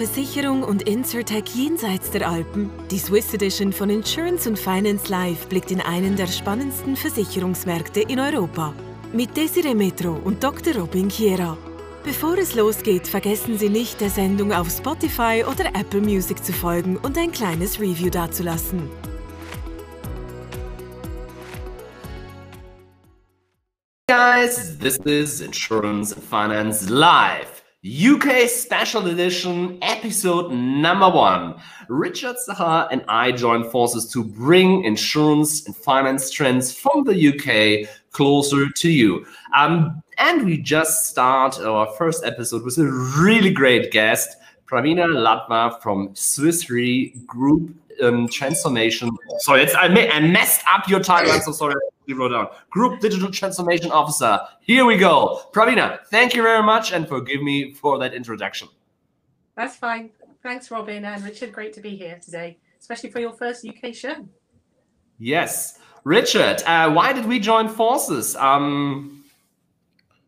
Versicherung und Insurtech jenseits der Alpen. Die Swiss Edition von Insurance und Finance Live blickt in einen der spannendsten Versicherungsmärkte in Europa. Mit Desiree Metro und Dr. Robin Chiera. Bevor es losgeht, vergessen Sie nicht, der Sendung auf Spotify oder Apple Music zu folgen und ein kleines Review dazulassen. Guys, this is Insurance Finance Live. UK Special Edition, episode number one. Richard Sachar and I join forces to bring insurance and finance trends from the UK closer to you. Um, and we just start our first episode with a really great guest, Pravina Ladva from Swiss Re Group um, Transformation. Sorry, I, I messed up your title. I'm so sorry. We Wrote down Group Digital Transformation Officer. Here we go, Pravina. Thank you very much, and forgive me for that introduction. That's fine. Thanks, Robin and Richard. Great to be here today, especially for your first UK show. Yes, Richard. Uh, why did we join forces? Um,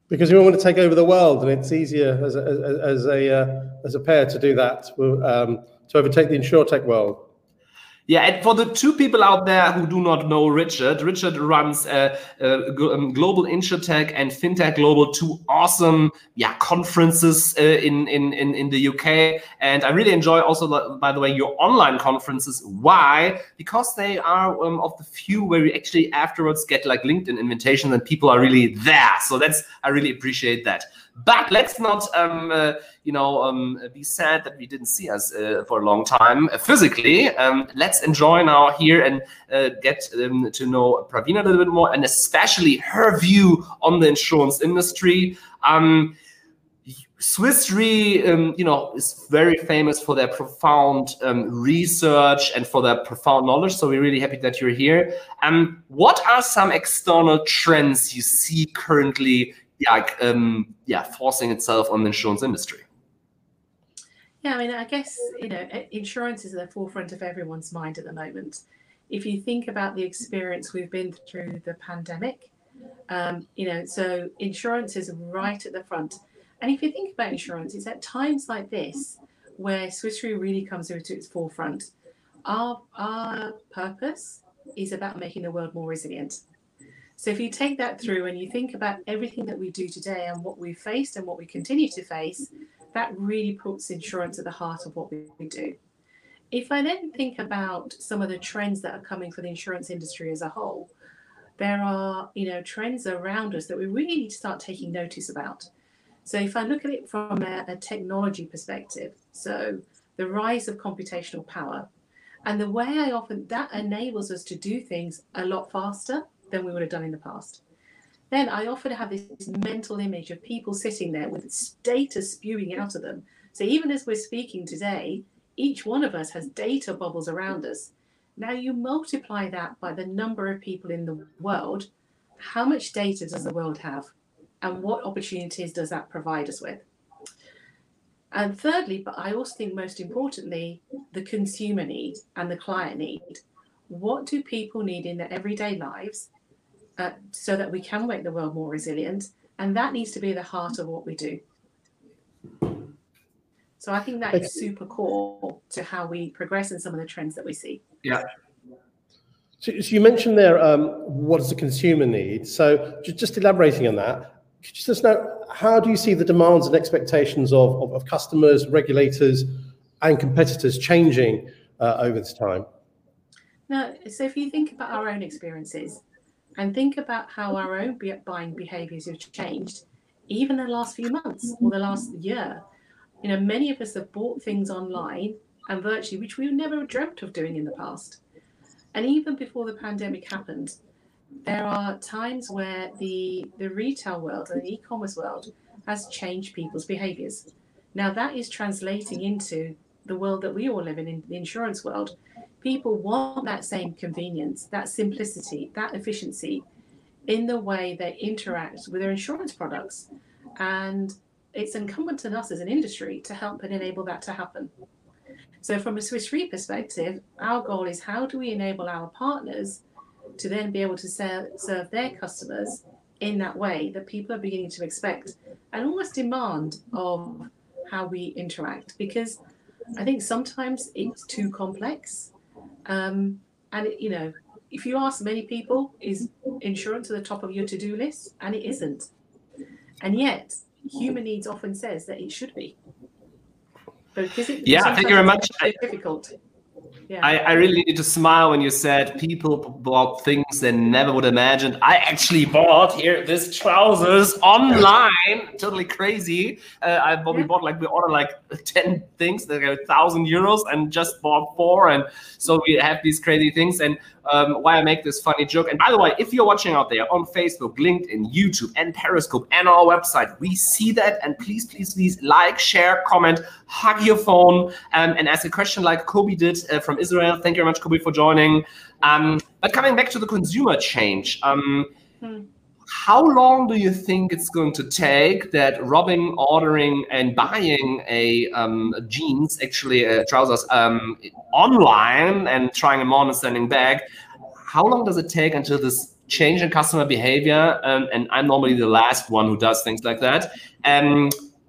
because we want to take over the world, and it's easier as a, as, as a uh, as a pair to do that um, to overtake the insurtech world. Yeah, and for the two people out there who do not know Richard, Richard runs uh, uh, Global InsurTech and FinTech Global, two awesome yeah conferences uh, in, in in in the UK, and I really enjoy also by the way your online conferences. Why? Because they are um, of the few where we actually afterwards get like LinkedIn invitations and people are really there. So that's I really appreciate that. But let's not, um, uh, you know, um, be sad that we didn't see us uh, for a long time uh, physically. Um, let's enjoy now here and uh, get um, to know Pravina a little bit more, and especially her view on the insurance industry. Um, Swiss Re, um, you know, is very famous for their profound um, research and for their profound knowledge. So we're really happy that you're here. Um, what are some external trends you see currently yeah, um, yeah, forcing itself on the insurance industry. Yeah, I mean, I guess you know, insurance is at the forefront of everyone's mind at the moment. If you think about the experience we've been through the pandemic, um, you know, so insurance is right at the front. And if you think about insurance, it's at times like this where Swiss Re really comes into its forefront. Our our purpose is about making the world more resilient. So if you take that through and you think about everything that we do today and what we've faced and what we continue to face, that really puts insurance at the heart of what we do. If I then think about some of the trends that are coming for the insurance industry as a whole, there are you know trends around us that we really need to start taking notice about. So if I look at it from a, a technology perspective, so the rise of computational power, and the way I often that enables us to do things a lot faster than we would have done in the past. Then I often have this mental image of people sitting there with data spewing out of them. So even as we're speaking today, each one of us has data bubbles around us. Now you multiply that by the number of people in the world. How much data does the world have? And what opportunities does that provide us with? And thirdly, but I also think most importantly, the consumer need and the client need. What do people need in their everyday lives uh, so that we can make the world more resilient. And that needs to be the heart of what we do. So I think that is super core to how we progress in some of the trends that we see. Yeah. So, so you mentioned there, um, what does the consumer need? So just, just elaborating on that, could you just know how do you see the demands and expectations of, of, of customers, regulators, and competitors changing uh, over this time? Now, so if you think about our own experiences, and think about how our own buying behaviors have changed even in the last few months or the last year. You know many of us have bought things online and virtually which we never dreamt of doing in the past. And even before the pandemic happened there are times where the the retail world and the e-commerce world has changed people's behaviors. Now that is translating into the world that we all live in in the insurance world people want that same convenience, that simplicity, that efficiency in the way they interact with their insurance products. And it's incumbent on us as an industry to help and enable that to happen. So, from a Swiss Re perspective, our goal is how do we enable our partners to then be able to serve their customers in that way that people are beginning to expect and almost demand of how we interact? Because I think sometimes it's too complex. Um, and, it, you know, if you ask many people, is insurance at the top of your to do list? And it isn't. And yet, human needs often says that it should be. But because it, yeah, thank you very much. difficult. Yeah. I, I really need to smile when you said people bought things they never would imagine. I actually bought here this trousers online, totally crazy. Uh, I probably yeah. bought like we ordered like ten things that are a thousand euros and just bought four, and so we have these crazy things. And um, why I make this funny joke. And by the way, if you're watching out there on Facebook, LinkedIn, YouTube, and Periscope, and our website, we see that. And please, please, please like, share, comment, hug your phone, um, and ask a question like Kobe did uh, from Israel. Thank you very much, Kobe, for joining. Um, but coming back to the consumer change. Um, hmm how long do you think it's going to take that robbing, ordering, and buying a um, jeans, actually uh, trousers, um, online and trying them on and sending back? How long does it take until this change in customer behavior? Um, and I'm normally the last one who does things like that.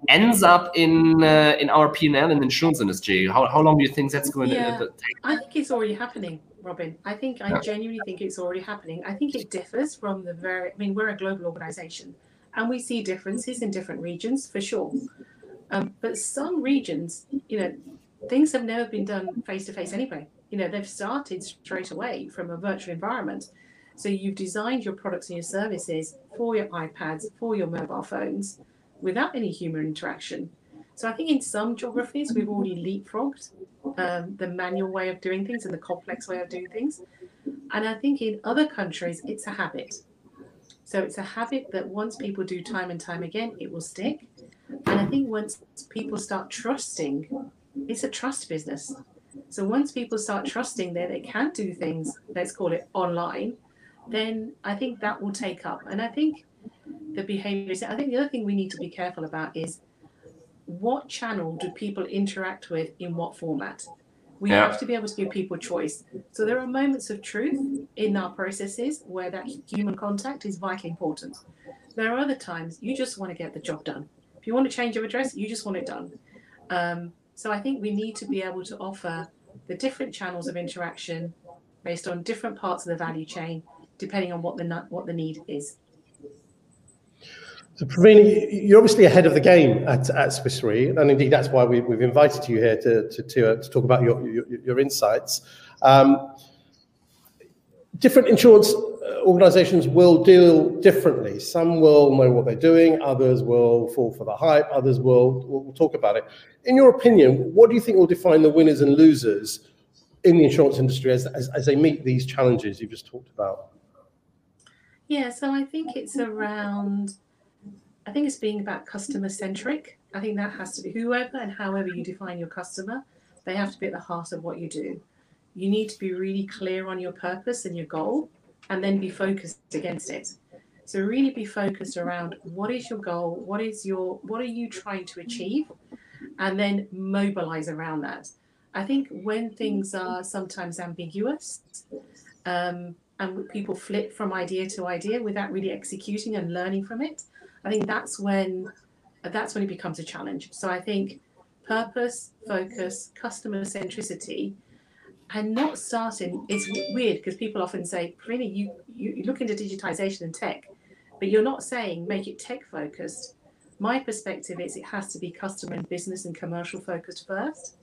Ends up in uh, in our P&L in the insurance industry. How, how long do you think that's going yeah, to take? I think it's already happening. Robin. I think I genuinely think it's already happening. I think it differs from the very. I mean, we're a global organisation, and we see differences in different regions for sure. Um, but some regions, you know, things have never been done face to face anyway. You know, they've started straight away from a virtual environment. So you've designed your products and your services for your iPads, for your mobile phones, without any human interaction. So I think in some geographies we've already leapfrogged um, the manual way of doing things and the complex way of doing things. And I think in other countries it's a habit. So it's a habit that once people do time and time again, it will stick. And I think once people start trusting, it's a trust business. So once people start trusting that they can do things, let's call it online, then I think that will take up. And I think the behaviors, I think the other thing we need to be careful about is what channel do people interact with in what format? We yeah. have to be able to give people choice. So there are moments of truth in our processes where that human contact is vitally important. There are other times you just want to get the job done. If you want to change your address, you just want it done. Um, so I think we need to be able to offer the different channels of interaction based on different parts of the value chain, depending on what the what the need is. So, Praveen, you're obviously ahead of the game at, at Swiss Re, and indeed that's why we, have invited you here to, to, to, uh, to, talk about your, your, your insights. Um, different insurance uh, organizations will deal differently. Some will know what they're doing, others will fall for the hype, others will, will talk about it. In your opinion, what do you think will define the winners and losers in the insurance industry as, as, as they meet these challenges you've just talked about? Yeah, so I think it's around I think it's being about customer centric. I think that has to be whoever and however you define your customer, they have to be at the heart of what you do. You need to be really clear on your purpose and your goal and then be focused against it. So really be focused around what is your goal, what is your what are you trying to achieve and then mobilize around that. I think when things are sometimes ambiguous, um, and people flip from idea to idea without really executing and learning from it, I think that's when that's when it becomes a challenge. So I think purpose, focus, customer centricity, and not starting. It's weird because people often say, "Really, you, you look into digitization and tech, but you're not saying make it tech focused." My perspective is it has to be customer and business and commercial focused first.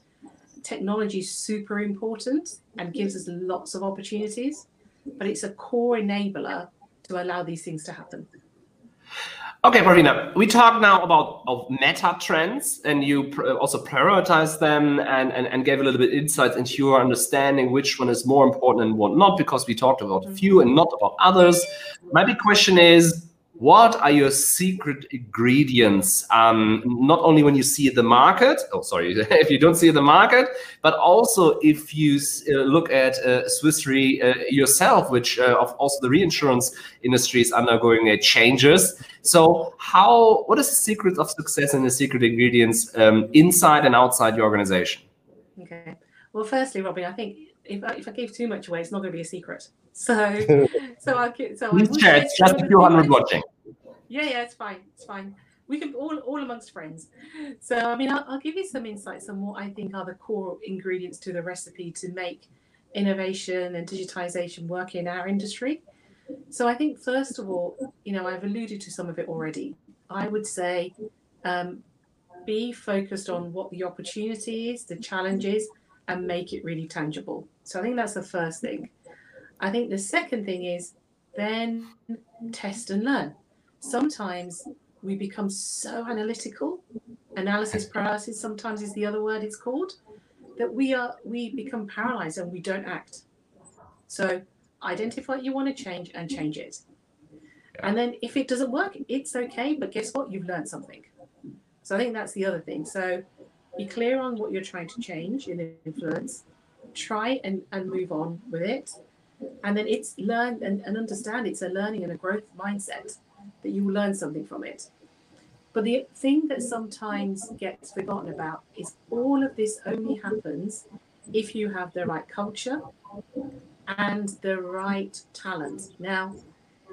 Technology is super important and gives us lots of opportunities, but it's a core enabler to allow these things to happen. Okay, Pravina, we talk now about of meta trends, and you pr also prioritize them and, and, and gave a little bit insights into your understanding which one is more important and what not, because we talked about a mm-hmm. few and not about others. My big question is, what are your secret ingredients? Um, not only when you see the market oh sorry if you don't see the market but also if you uh, look at uh, swiss re uh, yourself which uh, of also the reinsurance industry is undergoing changes. So how what is the secret of success and the secret ingredients um, inside and outside your organization? Okay. Well firstly robin i think if I, if I give too much away, it's not going to be a secret. So, so I so Please share. It's just a few hundred watching. Yeah, yeah, it's fine. It's fine. we can all all amongst friends. So I mean, I'll, I'll give you some insights on what I think are the core ingredients to the recipe to make innovation and digitization work in our industry. So I think first of all, you know, I've alluded to some of it already. I would say um, be focused on what the opportunity is, the challenges, and make it really tangible. So I think that's the first thing. I think the second thing is then test and learn. Sometimes we become so analytical, analysis paralysis sometimes is the other word it's called, that we are we become paralyzed and we don't act. So identify what you want to change and change it. And then if it doesn't work, it's okay, but guess what? You've learned something. So I think that's the other thing. So be clear on what you're trying to change in influence, try and, and move on with it. And then it's learn and, and understand it's a learning and a growth mindset that you will learn something from it. But the thing that sometimes gets forgotten about is all of this only happens if you have the right culture and the right talent. Now,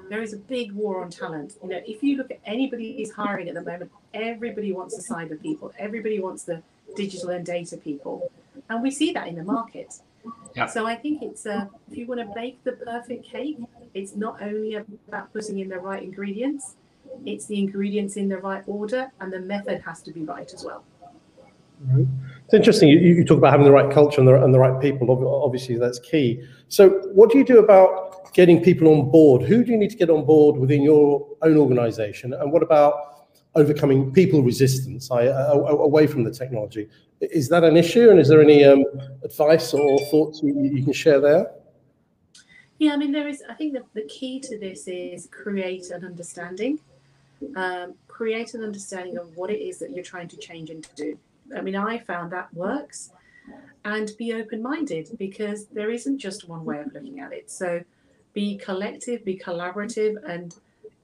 there is a big war on talent. You know, if you look at anybody who's hiring at the moment, everybody wants the cyber people, everybody wants the digital and data people, and we see that in the market. Yeah. So I think it's uh, if you want to bake the perfect cake, it's not only about putting in the right ingredients, it's the ingredients in the right order, and the method has to be right as well. Right. It's interesting. You, you, talk about having the right culture and the, and the right people. Obviously, that's key. So, what do you do about getting people on board? Who do you need to get on board within your own organisation? And what about overcoming people resistance I, away from the technology? Is that an issue? And is there any um, advice or thoughts you, you can share there? Yeah, I mean, there is. I think the, the key to this is create an understanding, um, create an understanding of what it is that you're trying to change and to do. I mean, I found that works, and be open minded because there isn't just one way of looking at it. So, be collective, be collaborative, and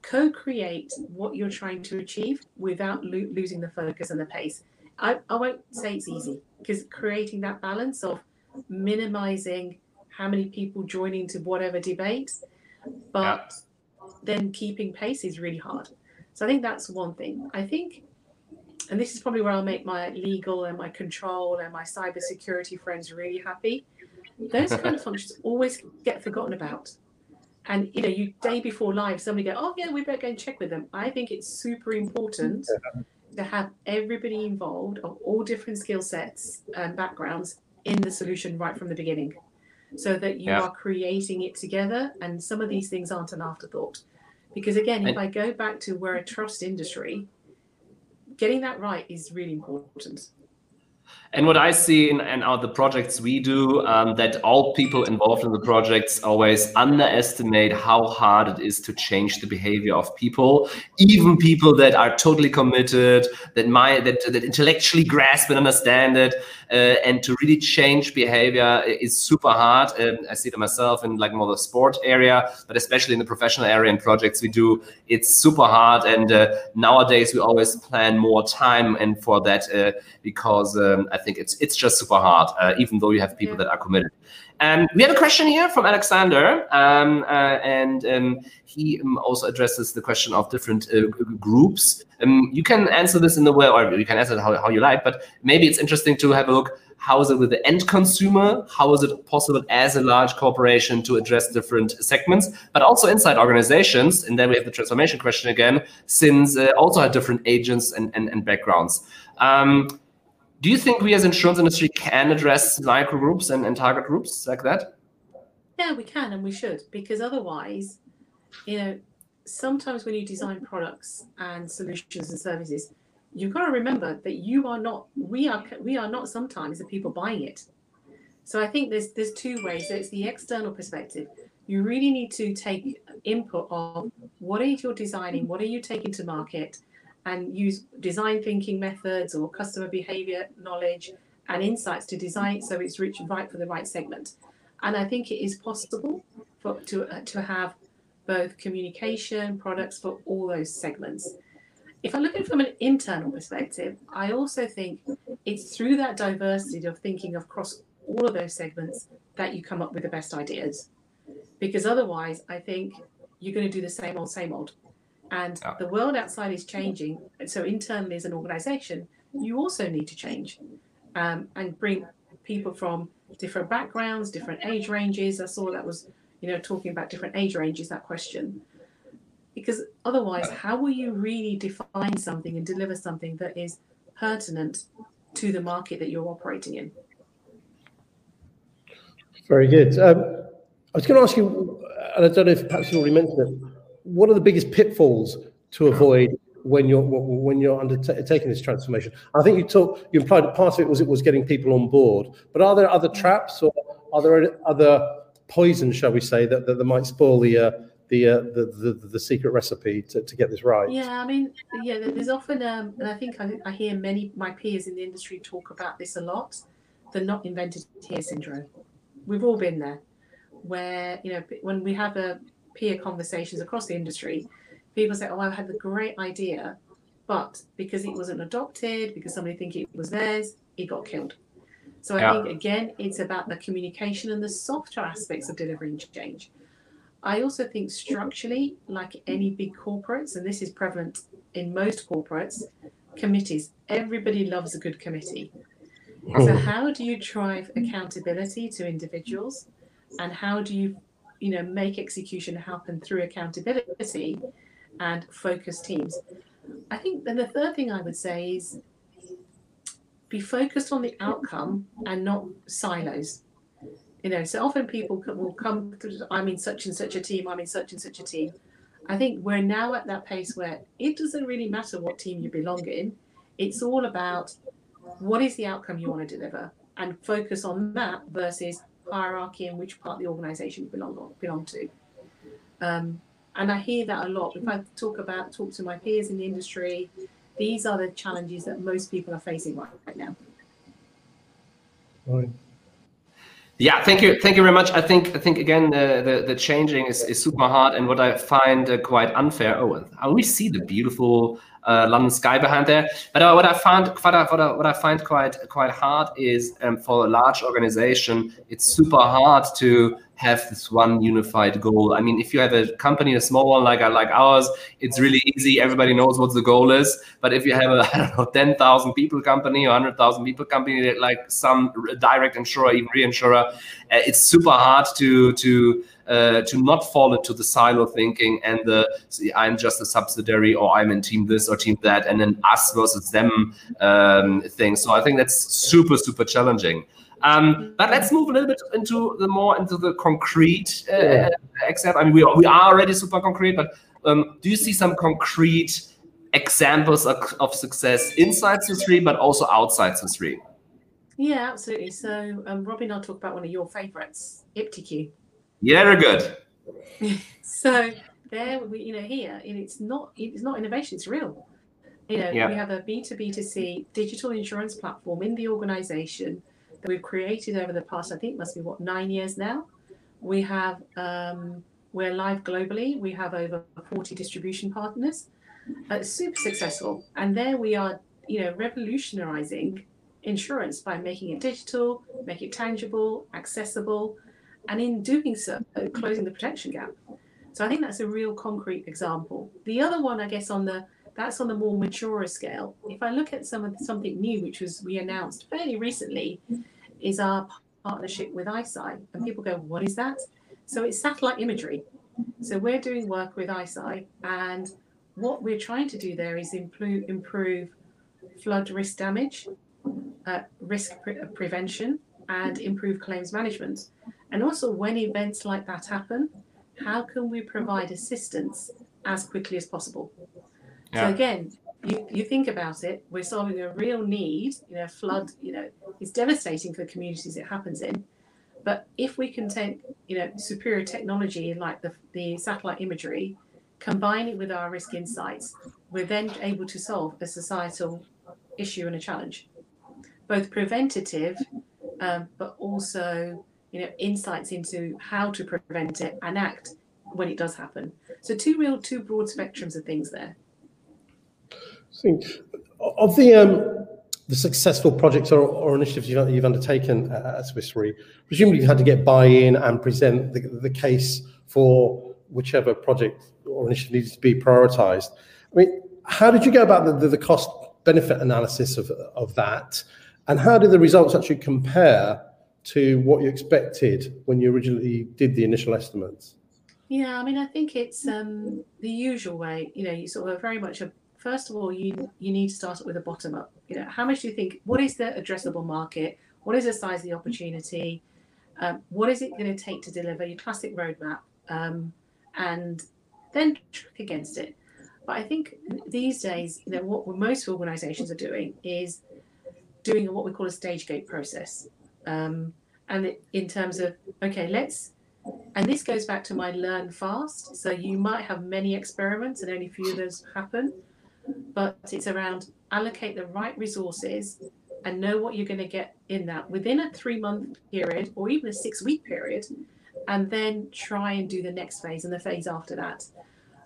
co create what you're trying to achieve without lo- losing the focus and the pace. I, I won't say it's easy because creating that balance of minimizing how many people join into whatever debate, but yeah. then keeping pace is really hard. So I think that's one thing. I think, and this is probably where I'll make my legal and my control and my cybersecurity friends really happy. Those kind of functions always get forgotten about. And you know, you day before live, somebody go, "Oh yeah, we better go and check with them." I think it's super important to have everybody involved of all different skill sets and backgrounds in the solution right from the beginning so that you yeah. are creating it together. And some of these things aren't an afterthought. Because again, if I go back to we're a trust industry, getting that right is really important. And what I see in, in the projects we do, um, that all people involved in the projects always underestimate how hard it is to change the behavior of people, even people that are totally committed, that my that, that intellectually grasp and understand it, and to really change behavior is super hard. Um, I see it myself in like more the sport area, but especially in the professional area and projects we do, it's super hard. And uh, nowadays we always plan more time and for that uh, because um, I think it's it's just super hard, uh, even though you have people yeah. that are committed. And we have a question here from Alexander, um, uh, and um, he um, also addresses the question of different uh, groups. Um, you can answer this in the way, or you can answer it how, how you like, but maybe it's interesting to have a look. How is it with the end consumer? How is it possible as a large corporation to address different segments, but also inside organizations? And then we have the transformation question again, since uh, also have different agents and, and, and backgrounds. Um, do you think we as insurance industry can address micro groups and, and target groups like that? Yeah, we can and we should because otherwise, you know, sometimes when you design products and solutions and services, you've got to remember that you are not we are we are not sometimes the people buying it. So I think there's there's two ways. So it's the external perspective. You really need to take input of what are you designing, what are you taking to market, and use design thinking methods or customer behavior knowledge and insights to design so it's rich right for the right segment. And I think it is possible for to uh, to have both communication products for all those segments. If I look at it from an internal perspective, I also think it's through that diversity of thinking across all of those segments that you come up with the best ideas. Because otherwise, I think you're going to do the same old, same old And Yeah. the world outside is changing. And so internally as an organization, you also need to change um, and bring people from different backgrounds, different age ranges. I saw that was, you know, talking about different age ranges, that question. Because otherwise, how will you really define something and deliver something that is pertinent to the market that you're operating in? Very good. Um, I was going to ask you, and I don't know if perhaps you already mentioned it. What are the biggest pitfalls to avoid when you're when you're undertaking this transformation? I think you talked, you implied part of it was it was getting people on board. But are there other traps or are there other poisons, shall we say, that that, that might spoil the uh, the, uh, the the the secret recipe to, to get this right? Yeah, I mean, yeah, there's often, um, and I think I, I hear many my peers in the industry talk about this a lot. The not invented here syndrome. We've all been there, where you know when we have a peer conversations across the industry, people say, "Oh, I had the great idea, but because it wasn't adopted, because somebody think it was theirs, it got killed." So I Yeah. think again, it's about the communication and the softer aspects of delivering change. I also think structurally, like any big corporates, and this is prevalent in most corporates, committees. Everybody loves a good committee. So hmm. how do you drive accountability to individuals, and how do you, you know, make execution happen through accountability and focus teams? I think then the third thing I would say is be focused on the outcome and not silos. You know, so often people will come. through, I'm in such and such a team. I'm in such and such a team. I think we're now at that pace where it doesn't really matter what team you belong in. It's all about what is the outcome you want to deliver and focus on that versus hierarchy and which part of the organization you belong belong to. Um, and I hear that a lot. If I talk about talk to my peers in the industry, these are the challenges that most people are facing right, right now. Right. Yeah, thank you, thank you very much. I think, I think again, the the, the changing is, is super hard, and what I find uh, quite unfair. Oh, we see the beautiful uh, London sky behind there. But uh, what I what I, what I, what I find quite quite hard is um, for a large organization, it's super hard to have this one unified goal. I mean, if you have a company, a small one like like ours, it's really easy. Everybody knows what the goal is. But if you have a I don't know ten thousand people company or hundred thousand people company, like some direct insurer, even reinsurer, uh, it's super hard to to uh, to not fall into the silo thinking and the see, I'm just a subsidiary or I'm in team this or team that, and then us versus them um, thing. So I think that's super super challenging. Um, but let's move a little bit into the more into the concrete uh, Yeah. example. I mean, we, we are already super concrete, but um, do you see some concrete examples of, of success inside Swiss Re, but also outside Swiss Re? Yeah, absolutely. So, um, Robin, I'll talk about one of your favorites, IptiQ. Yeah, very good. So there, we, you know, here and it's not it's not innovation; it's real. You know, Yeah. we have a B two B to C digital insurance platform in the organisation that we've created over the past. I think must be what nine years now. We have um, we're live globally. We have over forty distribution partners. Uh, super successful, and there we are. You know, revolutionising insurance by making it digital, make it tangible, accessible, and in doing so, closing the protection gap. So I think that's a real concrete example. The other one, I guess, on the that's on the more mature scale. If I look at some of something new, which was we announced fairly recently, is our partnership with ICEYE, and people go, "What is that?" So it's satellite imagery. So we're doing work with ICEYE, and what we're trying to do there is improve improve flood risk damage, uh, risk pre- prevention, and improve claims management. And also, when events like that happen, how can we provide assistance as quickly as possible? So again, you, you think about it, we're solving a real need. You know, flood, you know, is devastating for the communities it happens in. But if we can take, you know, superior technology like the, the satellite imagery, combine it with our risk insights, we're then able to solve a societal issue and a challenge, both preventative, um, but also you know insights into how to prevent it and act when it does happen. So two real two broad spectrums of things there. So, of the um, the successful projects or, or initiatives you've, you've undertaken at, Swiss Re, presumably you've had to get buy-in and present the, the case for whichever project or initiative needs to be prioritized. I mean, how did you go about the, the, the cost benefit analysis of, of that? And how did the results actually compare to what you expected when you originally did the initial estimates? Yeah, I mean, I think it's um, the usual way. You know, you sort of very much a first of all, you you need to start with a bottom up. You know, how much do you think? What is the addressable market? What is the size of the opportunity? Um, what is it going to take to deliver your classic roadmap? Um, and then track against it. But I think these days, you know, what most organisations are doing is doing what we call a stage gate process. Um, and in terms of okay, let's and this goes back to my learn fast. So you might have many experiments and only few of those happen, but it's around allocate the right resources and know what you're going to get in that within a three month period or even a six week period, and then try and do the next phase and the phase after that.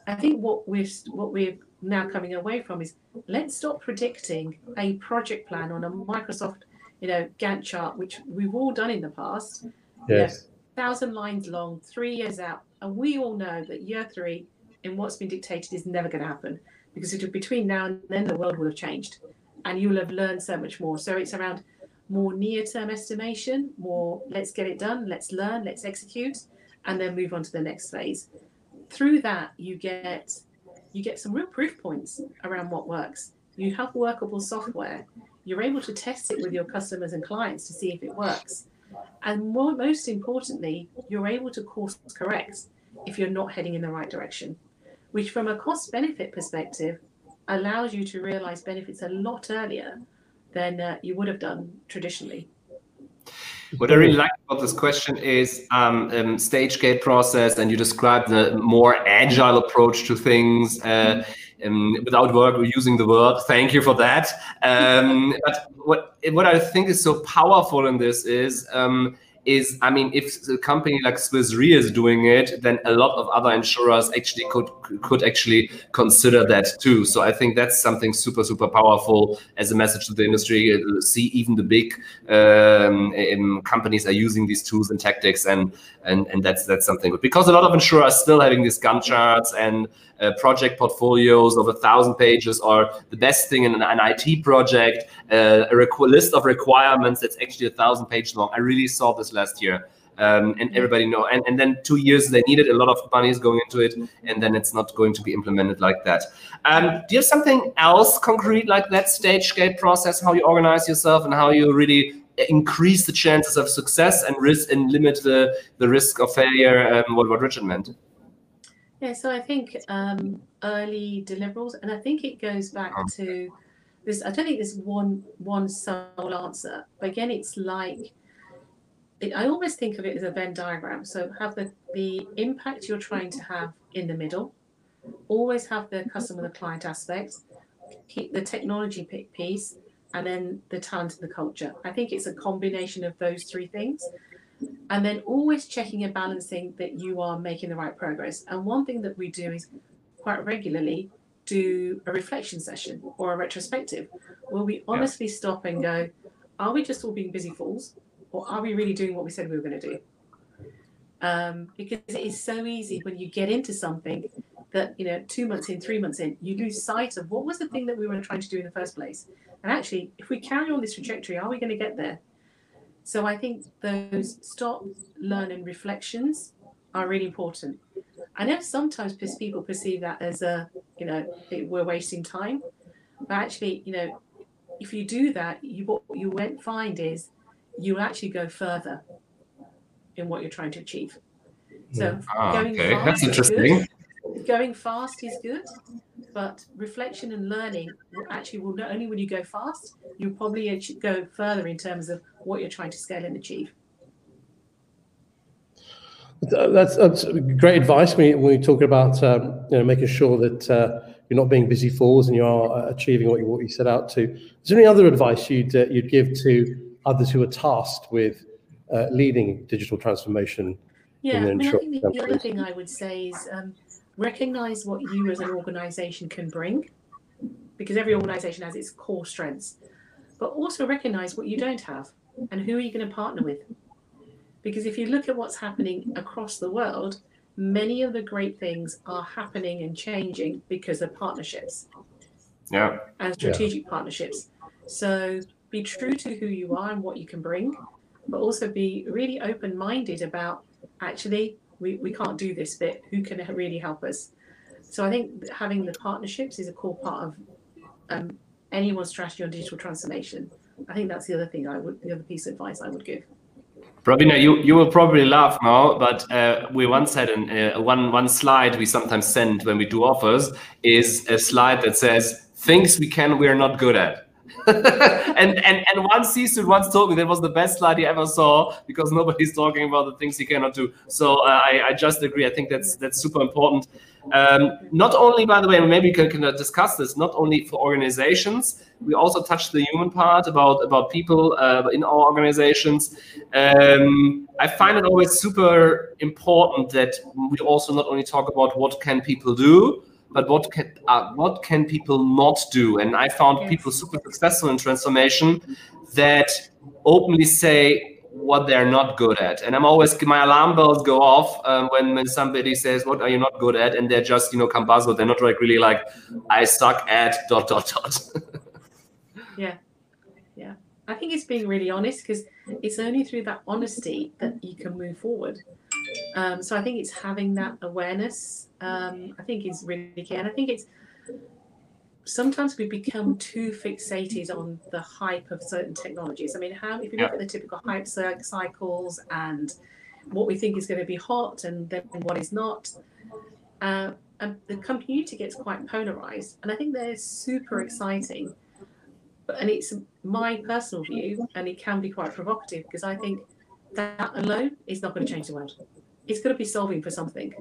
I think what we're what we're now coming away from is let's stop predicting a project plan on a Microsoft, you know, Gantt chart, which we've all done in the past. Yes. thousand lines long, three years out, and we all know that year three, in what's been dictated, is never going to happen because between now and then the world will have changed, and you will have learned so much more. So it's around more near-term estimation, more let's get it done, let's learn, let's execute, and then move on to the next phase. Through that, you get you get some real proof points around what works. You have workable software. You're able to test it with your customers and clients to see if it works. And more, most importantly, you're able to course correct if you're not heading in the right direction, which, from a cost benefit perspective, allows you to realize benefits a lot earlier than uh, you would have done traditionally. What I really like about this question is um, um, stage gate process, and you described the more agile approach to things. Uh, um, without work, we're using the word. Thank you for that. Um, but what what I think is so powerful in this is um, is I mean, if a company like Swiss Re is doing it, then a lot of other insurers actually could could actually consider that too. So I think that's something super super powerful as a message to the industry. See, even the big um, companies are using these tools and tactics, and and and that's that's something good because a lot of insurers are still having these Gantt charts and uh, project portfolios of a thousand pages, or the best thing in an, an IT project, uh, a list of requirements that's actually a thousand pages long. I really saw this last year. Um, and everybody know and, and then two years they needed a lot of money is going into it and then it's not going to be implemented like that um, do you have something else concrete like that stage gate process how you organize yourself and how you really increase the chances of success and risk and limit the, the risk of failure um, what, what richard meant yeah so i think um, early deliverables and i think it goes back oh. to this i don't think there's one one sole answer but again it's like it, I always think of it as a Venn diagram. So have the, the impact you're trying to have in the middle, always have the customer, the client aspect, keep the technology piece, and then the talent and the culture. I think it's a combination of those three things. And then always checking and balancing that you are making the right progress. And one thing that we do is quite regularly do a reflection session or a retrospective where we honestly yeah. stop and go, are we just all being busy fools? or are we really doing what we said we were going to do? Um, because it is so easy when you get into something that you know two months in, three months in, you lose sight of what was the thing that we were trying to do in the first place. And actually, if we carry on this trajectory, are we going to get there? So I think those stop, learn, and reflections are really important. I know sometimes people perceive that as a, you know, we're wasting time, but actually, you know, if you do that, you what you won't find is you will actually go further in what you're trying to achieve. So ah, going okay. fast That's interesting. Good. Going fast is good, but reflection and learning will actually will not only when you go fast, you'll probably go further in terms of what you're trying to scale and achieve. That's, that's great advice when, we talk about um, you know making sure that uh, you're not being busy fools and you are uh, achieving what you what you set out to. Is there any other advice you'd uh, you'd give to others who are tasked with uh, leading digital transformation. Yeah, I, mean, I think the, the other thing I would say is um, recognize what you as an organization can bring, because every organization has its core strengths, but also recognize what you don't have and who are you going to partner with. Because if you look at what's happening across the world, many of the great things are happening and changing because of partnerships. Yeah. And strategic yeah. partnerships. So be true to who you are and what you can bring, but also be really open minded about actually, we, we can't do this bit. Who can really help us? So I think having the partnerships is a core part of um, anyone's strategy on digital transformation. I think that's the other thing I would, the other piece of advice I would give. Pravina, you, you will probably laugh now, but uh, we once had an, uh, one one slide we sometimes send when we do offers is a slide that says things we can we are not good at. and, and and one C-suite once told me that was the best slide he ever saw because nobody's talking about the things he cannot do. So uh, I, I just agree. I think that's that's super important. Um, not only, by the way, maybe we can, can discuss this. Not only for organizations, we also touch the human part about about people uh, in our organizations. Um, I find it always super important that we also not only talk about what can people do, but what can uh, what can people not do? And I found yes. people super successful in transformation that openly say what they're not good at. And I'm always my alarm bells go off um, when when somebody says, "What are you not good at?" and they're just you know come cambazo. They're not like really like, "I suck at dot dot dot." yeah, yeah. I think it's being really honest because it's only through that honesty that you can move forward. Um, so I think it's having that awareness. Um, I think is really key, and I think it's sometimes we become too fixated on the hype of certain technologies. I mean, how if you look yeah. at the typical hype cycles and what we think is going to be hot and then what is not, uh, and the community gets quite polarized. And I think they're super exciting. But, and it's my personal view, and it can be quite provocative because I think that alone is not going to change the world. It's going to be solving for something.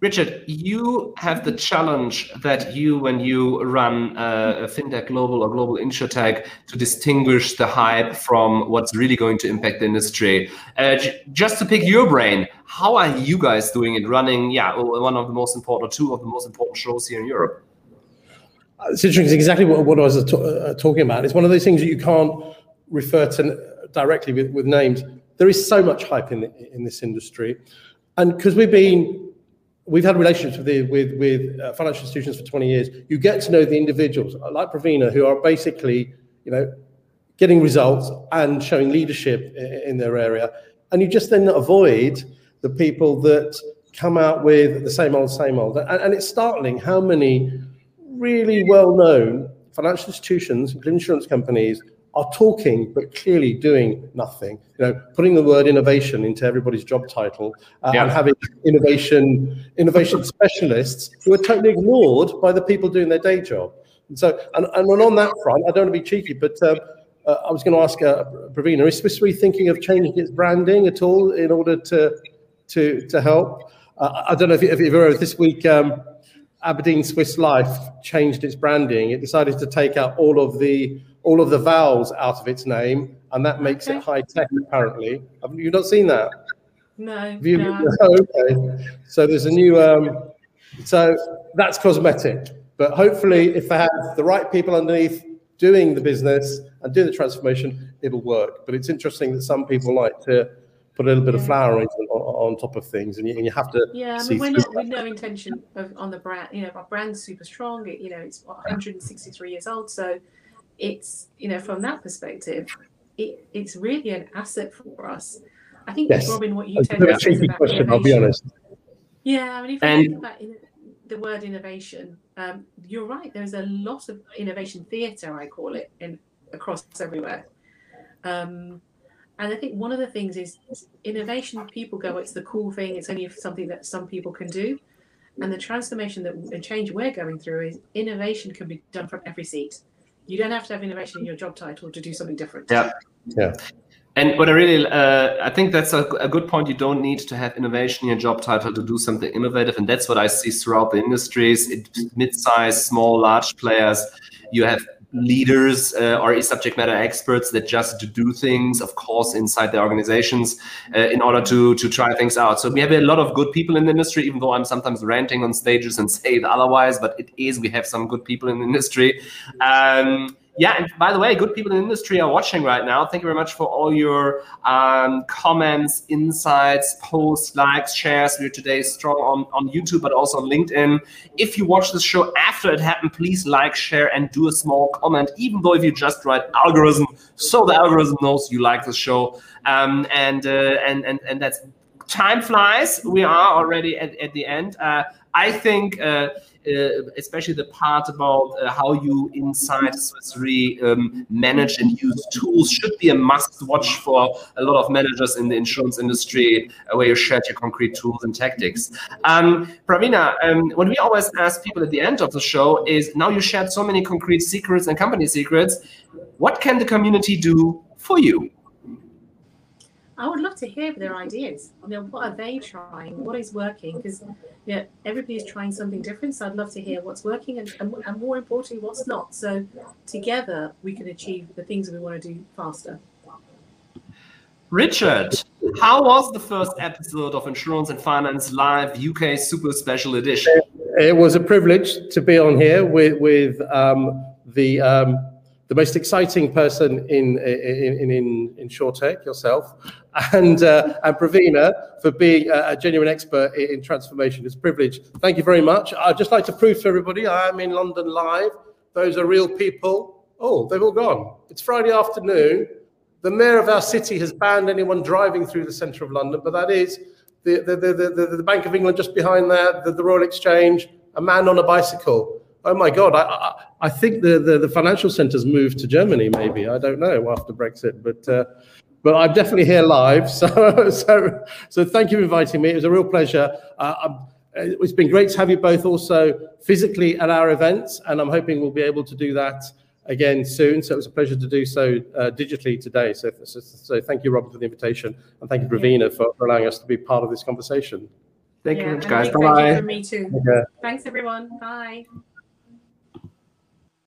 Richard, you have the challenge that you, when you run a fintech global or global insurtech, to distinguish the hype from what's really going to impact the industry. Uh, just to pick your brain, how are you guys doing it running? Yeah, one of the most important, or two of the most important shows here in Europe. It's interesting. exactly what, what I was uh, talking about. It's one of those things that you can't refer to directly with, with names. There is so much hype in the, in this industry, and because we've been we've had relationships with the, with with uh, financial institutions for 20 years. You get to know the individuals like Pravina who are basically, you know, getting results and showing leadership in, in their area, and you just then avoid the people that come out with the same old, same old. And, and it's startling how many really well-known financial institutions, including insurance companies, are talking but clearly doing nothing. You know, putting the word innovation into everybody's job title uh, yeah. and having innovation innovation specialists who are totally ignored by the people doing their day job. And so, and, and on that front, I don't want to be cheeky, but um, uh, I was going to ask uh, Pravina, is Swiss Re thinking of changing its branding at all in order to to to help? Uh, I don't know if, you, if you've heard this week. Um, Aberdeen Swiss Life changed its branding. It decided to take out all of the all of the vowels out of its name, and that makes okay. it high tech. Apparently, have you not seen that? No. You, no. okay. So there's a new. Um, so that's cosmetic, but hopefully, if they have the right people underneath doing the business and doing the transformation, it'll work. But it's interesting that some people like to put a little bit yeah. of flour on, on, top of things, and you, and you have to. Yeah, I mean, we're not with no intention of on the brand. You know, our brand's super strong. It, you know, it's 163 years old, so it's you know from that perspective, it, it's really an asset for us. I think yes. Robin, what you tend to about question, innovation. I'll be honest. Yeah, I mean, if you think about in, the word innovation, um, you're right. There's a lot of innovation theatre, I call it, in across everywhere. Um, and I think one of the things is innovation. People go, it's the cool thing. It's only something that some people can do. And the transformation that and change we're going through is innovation can be done from every seat. You don't have to have innovation in your job title to do something different. Yeah. Yeah. And what I really, uh, I think that's a, a, good point. You don't need to have innovation in your job title to do something innovative, and that's what I see throughout the industries. It, mid-size, small, large players. You have leaders uh, or subject matter experts that just do things, of course, inside the organizations uh, in order to to try things out. So we have a lot of good people in the industry, even though I'm sometimes ranting on stages and say otherwise, but it is we have some good people in the industry. Um, yeah, and by the way, good people in the industry are watching right now. Thank you very much for all your um, comments, insights, posts, likes, shares. We're today strong on, on YouTube, but also on LinkedIn. If you watch this show after it happened, please like, share, and do a small comment, even though if you just write algorithm, so the algorithm knows you like the show. Um, and, uh, and, and, and that's time flies. We are already at, at the end. Uh, I think uh, especially the part about uh, how you inside Swiss Re um, manage and use tools should be a must watch for a lot of managers in the insurance industry uh, where you shared your concrete tools and tactics. Um, Pravina, um, what we always ask people at the end of the show is now you shared so many concrete secrets and company secrets. What can the community do for you? I would love to hear their ideas. I mean, what are they trying? What is working? Because yeah, is trying something different. So I'd love to hear what's working and, and, and more importantly, what's not. So together we can achieve the things we want to do faster. Richard, how was the first episode of Insurance and Finance Live UK Super Special Edition? It was a privilege to be on here with with um, the um, the most exciting person in in in, in, in SureTech, yourself, and uh, and Pravina for being a, genuine expert in, in, transformation. It's a privilege. Thank you very much. I'd just like to prove to everybody I am in London live. Those are real people. Oh, they've all gone. It's Friday afternoon. The mayor of our city has banned anyone driving through the centre of London, but that is the, the, the, the, the Bank of England just behind there, the, the Royal Exchange, a man on a bicycle oh my god, I, I, I think the, the, the financial centres moved to Germany. Maybe I don't know after Brexit, but uh, but I'm definitely here live. So so so thank you for inviting me. It was a real pleasure. Uh, it's been great to have you both also physically at our events, and I'm hoping we'll be able to do that again soon. So it was a pleasure to do so uh, digitally today. So, so, so, thank you, Robert, for the invitation, and thank you, Pravina, for, for allowing us to be part of this conversation. Thank yeah, you, guys. Bye bye. Me too. Okay. Thanks, everyone. Bye.